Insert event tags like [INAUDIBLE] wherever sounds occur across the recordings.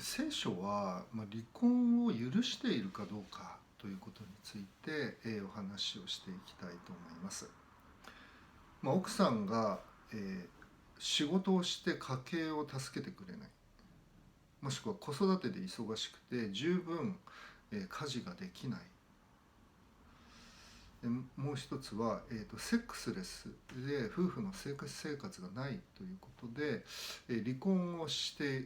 聖書は、まあ、離婚を許しているかどうかということについて、えー、お話をしていきたいと思います。まあ、奥さんが、えー、仕事をして家計を助けてくれないもしくは子育てで忙しくて十分、えー、家事ができないもう一つは、えーと、セックスレスで夫婦の生活生活がないということで、えー、離婚をして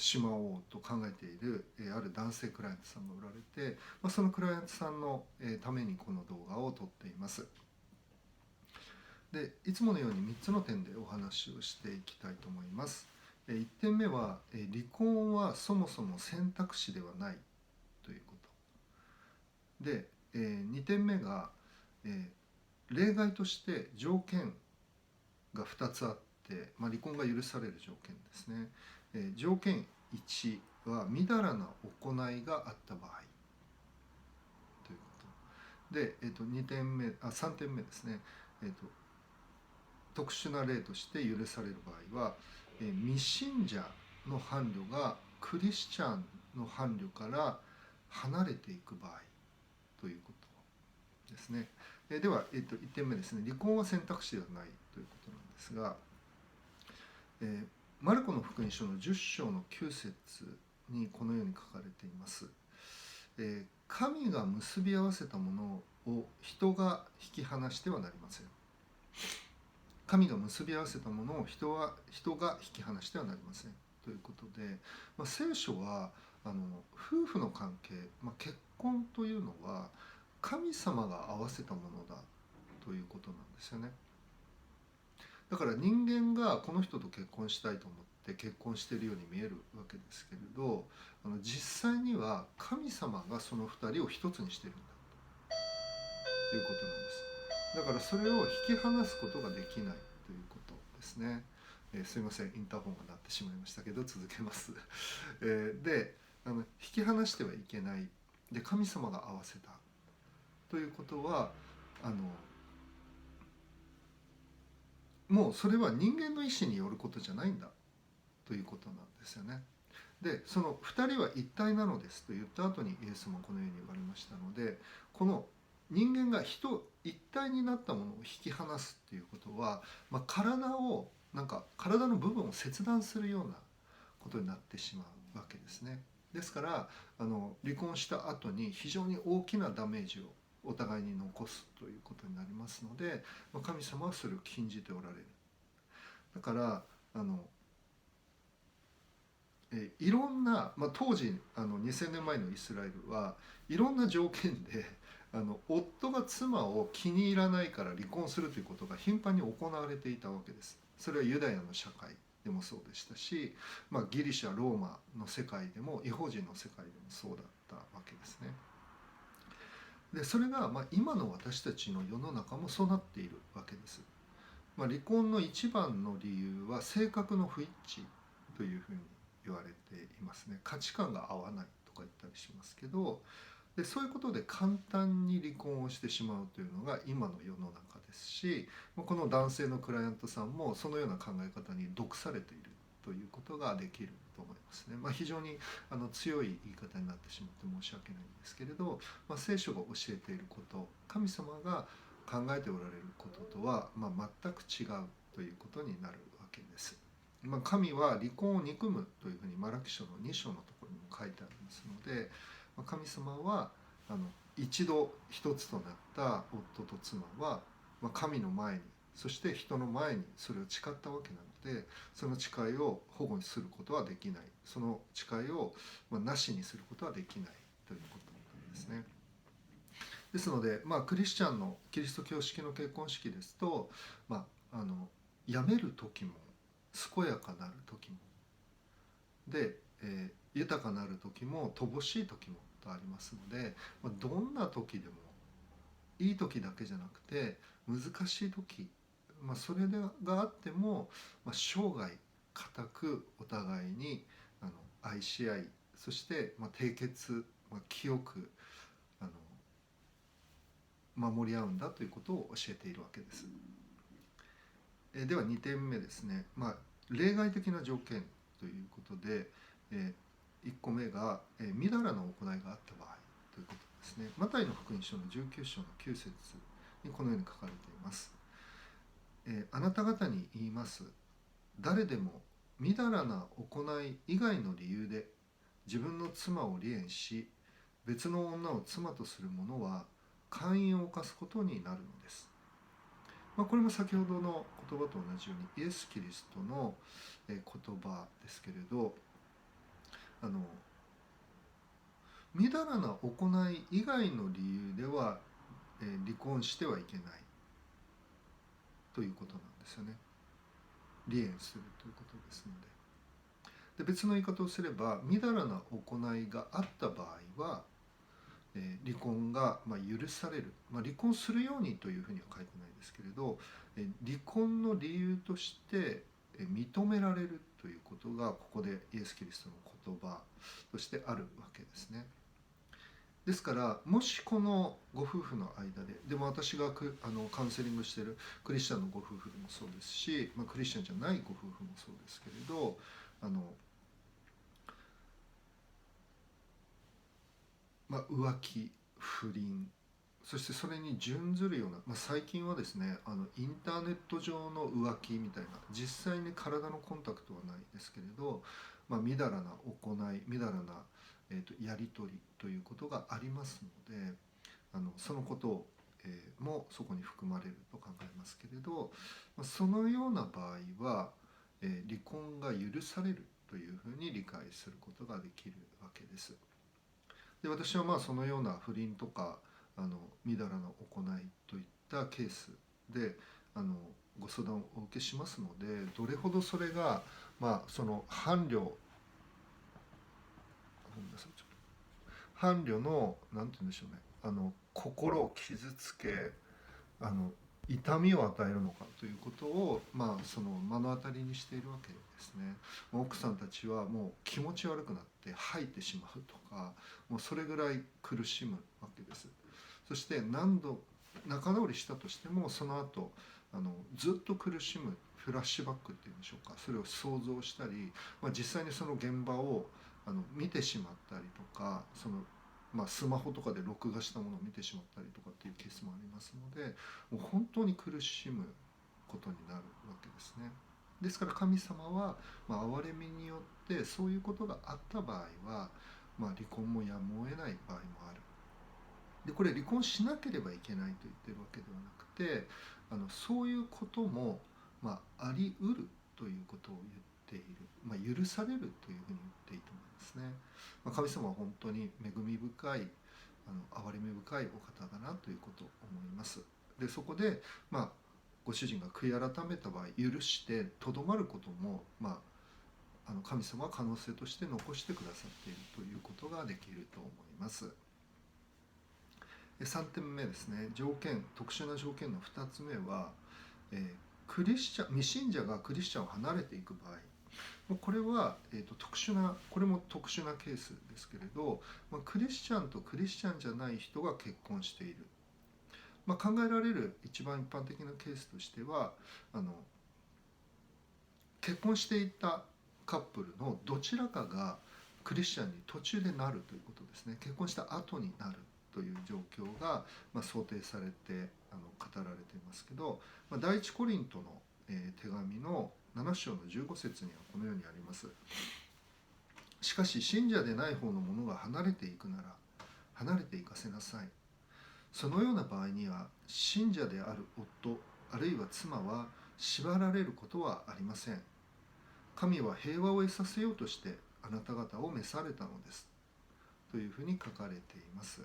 しまおうと考えている、えー、ある男性クライアントさんがおられて、まあ、そのクライアントさんの、えー、ためにこの動画を撮っています。でいつものように3つの点でお話をしていきたいと思います。え1点目は、え離婚はそもそも選択肢ではないということ。でえー、2点目が、えー、例外として条件が2つあって、まあ、離婚が許される条件ですね、えー、条件1はみだらな行いがあった場合。ということ。で、えー、と2点目あ3点目ですね、えーと、特殊な例として許される場合は、えー、未信者の伴侶がクリスチャンの伴侶から離れていく場合ということですね。えでは、えー、と1点目ですね。離婚は選択肢ではないということなんですが、えー、マルコの福音書の10章の9節にこのように書かれています。えー、神が結び合わせたものを人が引き離してはなりません。神が結び合わせたものを人は人が引き離してはなりません。ということで、まあ、聖書はあの夫婦の関係、まあ、結婚というのは神様が合わせたものだということなんですよねだから人間がこの人と結婚したいと思って結婚しているように見えるわけですけれどあの実際には神様がその2人を一つにしてるんだと。いうことなんです。だからそれを引き離すことができないということですね、えー、すいません。インターホンが鳴ってしまいましたけど続けます、[LAUGHS] えー、であの引き離してはいけない。で神様が合わせた。ということはあのもうそれは人間の意思によることじゃないんだということなんですよね。でその2人は一体なのですと言った後にイエスもこのように言われましたのでこの人間が人一体になったものを引き離すっていうことは、まあ、体をなんか体の部分を切断するようなことになってしまうわけですね。ですからあの離婚した後に非常に大きなダメージをお互いに残すということになりますのでまあ神様はそれを禁じておられるだからあのえいろんな、まあ、当時あの2000年前のイスラエルはいろんな条件で [LAUGHS] あの夫が妻を気に入らないから離婚するということが頻繁に行われていたわけです。それはユダヤの社会でもそうでしたし、まあ、ギリシャローマの世界でも違法人の世界でもそうだったわけですね。でそれがまあ今の私たちの世の中もそうなっているわけです。まあ、離婚の一番の理由は性格の不一致というふうに言われていますね。価値観が合わないとか言ったりしますけどでそういうことで簡単に離婚をしてしまうというのが今の世の中ですしこの男性のクライアントさんもそのような考え方に毒されているということができると思いますね。まあ、非常にあの強い言い方になってしまって申し訳ないんですけれど、まあ、聖書が教えていること神様が考えておられることとは、まあ、全く違うということになるわけです。まあ、神は離婚を憎むというふうにマラキ書の2章のところにも書いてありますので、まあ、神様はあの一度一つとなった夫と妻はまあ、神の前にそして人の前にそれを誓ったわけなのでその誓いを保護にすることはできないその誓いを、まあ、なしにすることはできないということなんですね。ですので、まあ、クリスチャンのキリスト教式の結婚式ですと、まあ、あの辞める時も健やかなる時もで、えー、豊かなる時も乏しい時もとありますので、まあ、どんな時でもいい時だけじゃなくて難しい時、まあ、それがあっても、まあ、生涯固くお互いにあの愛し合いそして、まあ、締結、まあ、清くあの守り合うんだということを教えているわけです。えでは2点目ですね、まあ、例外的な条件ということで、え1個目が、えー、みだらな行いがあった場合ということですね。マタイの福音書の19章の9節にこのように書かれています、えー、あなた方に言います誰でもみだらな行い以外の理由で自分の妻を離縁し別の女を妻とする者は姦淫を犯すことになるのです。まあ、これも先ほどの言葉と同じようにイエス・キリストの言葉ですけれどあのみだらな行い以外の理由では、え、離婚してはいけないということなんですよね。離縁するということですので。で別の言い方をすればみだらな行いがあった場合は、えー、離婚が、ま、許される、まあ、離婚するようにというふうには書いてないですけれど、え、離婚の理由として、え、認められるということがここでイエス・キリストの言葉としてあるわけですね。ですからもしこのご夫婦の間ででも私があのカウンセリングしてるクリスチャンのご夫婦でもそうですし、まあ、クリスチャンじゃないご夫婦もそうですけれどあの、まあ、浮気不倫そしてそれに準ずるような、まあ、最近はですねあのインターネット上の浮気みたいな実際に体のコンタクトはないですけれど、まあ、みだらな行いみだらなえーと、やり取りということがありますのであのそのことを、えー、もそこに含まれると考えますけれどそのような場合は、えー、離婚が許されるというふうに理解することができるわけです。で私はまあそのような不倫とかあのみだらな行いといったケースであのご相談をお受けしますのでどれほどそれが、まあ、その伴侶ごめんなさいちょっと。伴侶のなんて言うんでしょうね。あの心を傷つけあの痛みを与えるのかということを、まあ、その目の当たりにしているわけですね。奥さんたちはもう気持ち悪くなって吐いてしまうとかもうそれぐらい苦しむわけです。そして何度仲直りしたとしてもその後あのずっと苦しむフラッシュバックっていうんでしょうか。それを想像したり、まあ、実際にその現場をあの見てしまったりとかその、まあ、スマホとかで録画したものを見てしまったりとかっていうケースもありますのでもう本当に苦しむことになるわけですね。ですから神様は、まあ、憐れみによってそういうことがあった場合は、まあ、離婚もやむを得ない場合もある。でこれ離婚しなければいけないと言ってるわけではなくてあのそういうことも、まあ、ありうるということを言っている、まあ、許されるというふうに言っていいと思いますね、まあ、神様は本当に恵み深いあの憐れみ深いお方だなということを思います。でそこでまあご主人が悔い改めた場合許してとどまることもまああの神様は可能性として残してくださっているということができると思います。3点目ですね。条件特殊な条件の2つ目は、えー、クリスチャン未信者がクリスチャンを離れていく場合これは、えーと、特殊なこれも特殊なケースですけれど、まあ、クリスチャンとクリスチャンじゃない人が結婚している、まあ、考えられる一番一般的なケースとしてはあの結婚していたカップルのどちらかがクリスチャンに途中でなるということですね。結婚した後になるという状況が、まあ、想定されてあの語られていますけど、まあ、第一コリントの、えー、手紙の7章の15節にはこのようにあります。しかし信者でない方の者が離れていくなら離れていかせなさい。そのような場合には信者である夫あるいは妻は縛られることはありません。神は平和を得させようとしてあなた方を召されたのです。というふうに書かれています。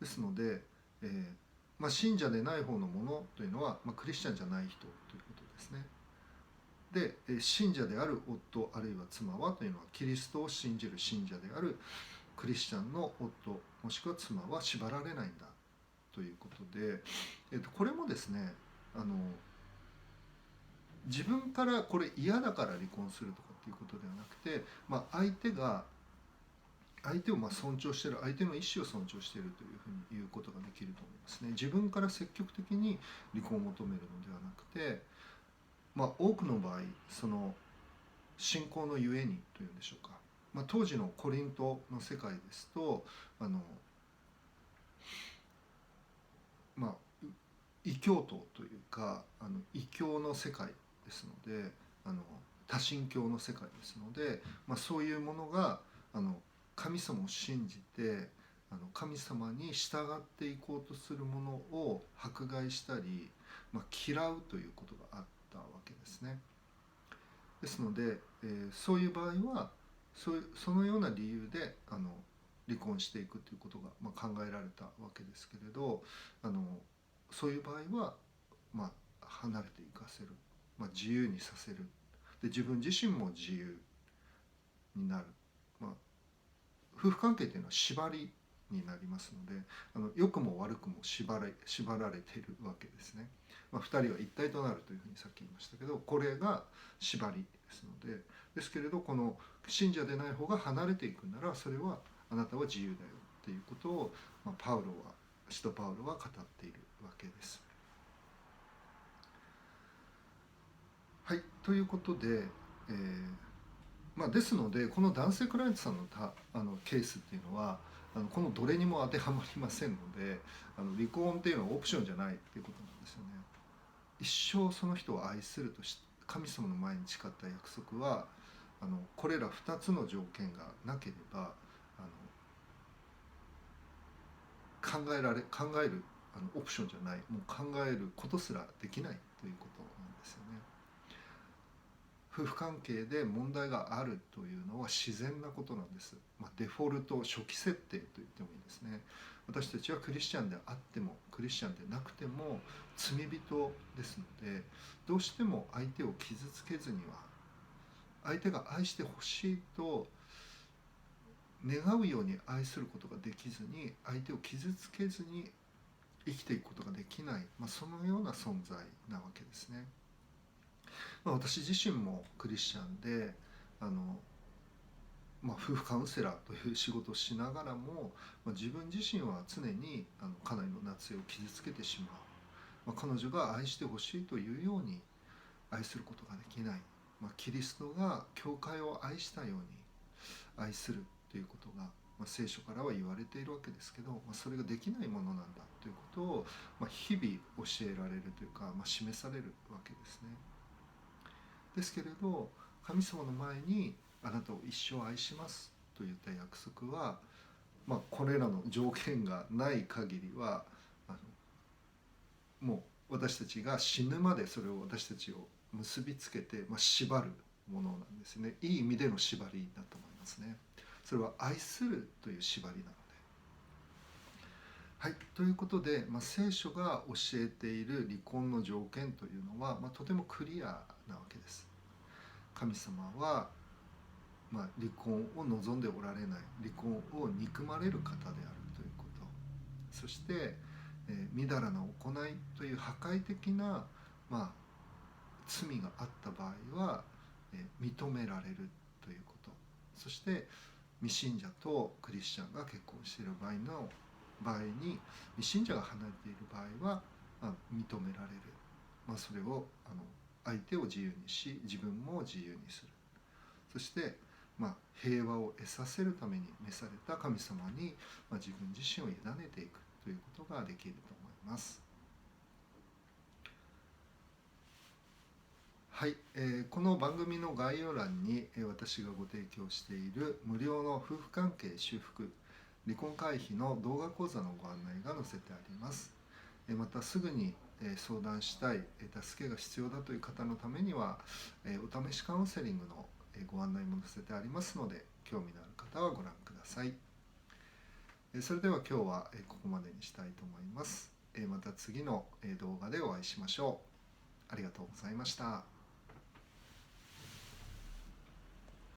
ですので、えーまあ、信者でない方のものというのは、まあ、クリスチャンじゃない人ということですね。で信者である夫あるいは妻はというのはキリストを信じる信者であるクリスチャンの夫もしくは妻は縛られないんだということで、えっと、これもですねあの自分からこれ嫌だから離婚するとかっていうことではなくて、まあ、相手が相手をま尊重している相手の意思を尊重しているというふうに言うことができると思いますね。自分から積極的に離婚を求めるのではなくてまあ、多くの場合その信仰のゆえにというんでしょうか。まあ、当時のコリントの世界ですとあのまあ異教徒というかあの異教の世界ですのであの多神教の世界ですので、まあ、そういうものがあの神様を信じてあの神様に従っていこうとするものを迫害したり、まあ、嫌うということですね。ですので、えー、そういう場合はそうそのような理由であの離婚していくということが、まあ、考えられたわけですけれどあのそういう場合は、まあ、離れていかせる、まあ、自由にさせる。で自分自身も自由になる、まあ、夫婦関係というのは縛りになりますのであの良くも悪くも縛れ縛られているわけですね。まあ、2人は一体となるというふうにさっき言いましたけどこれが縛りですのでですけれどこの信者でない方が離れていくならそれはあなたは自由だよっていうことを、まあ、パウロは使徒パウロは語っているわけです。はいということで、えーまあ、ですのでこの男性クライアントさんのたあのケースっていうのはあのこのどれにも当てはまりませんのであの離婚っていうのはオプションじゃないっていうことなんですよね。一生その人を愛するとし神様の前に誓った約束はあのこれら2つの条件がなければあの考えられ考えるあのオプションじゃないもう考えることすらできないということなんですね。夫婦関係で問題があるというのは自然なことなんです、まあ、デフォルト初期設定と言ってもいいですね私たちはクリスチャンであってもクリスチャンでなくても罪人ですのでどうしても相手を傷つけずには相手が愛してほしいと願うように愛することができずに相手を傷つけずに生きていくことができない、まあ、そのような存在なわけですね。まあ、私自身もクリスチャンであの、まあ、夫婦カウンセラーという仕事をしながらも、まあ、自分自身は常にあの家内の夏江を傷つけてしまう、ま、彼女が愛してほしいというように愛することができない、ま、キリストが教会を愛したように愛するということが、ま、聖書からは言われているわけですけど、まあ、それができないものなんだということを、ま、日々教えられるというか、まあ、示されるわけですね。ですけれど神様の前にあなたを一生愛しますといった約束は、まあ、これらの条件がない限りはあのもう私たちが死ぬまでそれを私たちを結びつけて、まあ、縛るものなんですね。いい意味での縛りだと思いますね。それは愛するという縛りなのではい。ということで、まあ、聖書が教えている離婚の条件というのは、まあ、とてもクリアなわけです。神様は、まあ、離婚を望んでおられない。離婚を憎まれる方であるということ。そして、えー、みだらな行いという破壊的な、まあ、罪があった場合は、えー、認められるということ。そして未信者とクリスチャンが結婚している場合の場合に信者が離れている場合は、まあ、認められる、まあ、それをあの相手を自由にし自分も自由にする。そして、まあ、平和を得させるために召された神様に、まあ、自分自身を委ねていく。ということができると思います。はい、えー、この番組の概要欄に、え、私がご提供している無料の夫婦関係修復離婚回避の動画講座のご案内が載せてあります。またすぐに相談したい助けが必要だという方のためにはお試しカウンセリングのご案内も載せてありますので興味のある方はご覧くださいそれでは今日はここまでにしたいと思いますまた次の動画でお会いしましょうありがとうございました。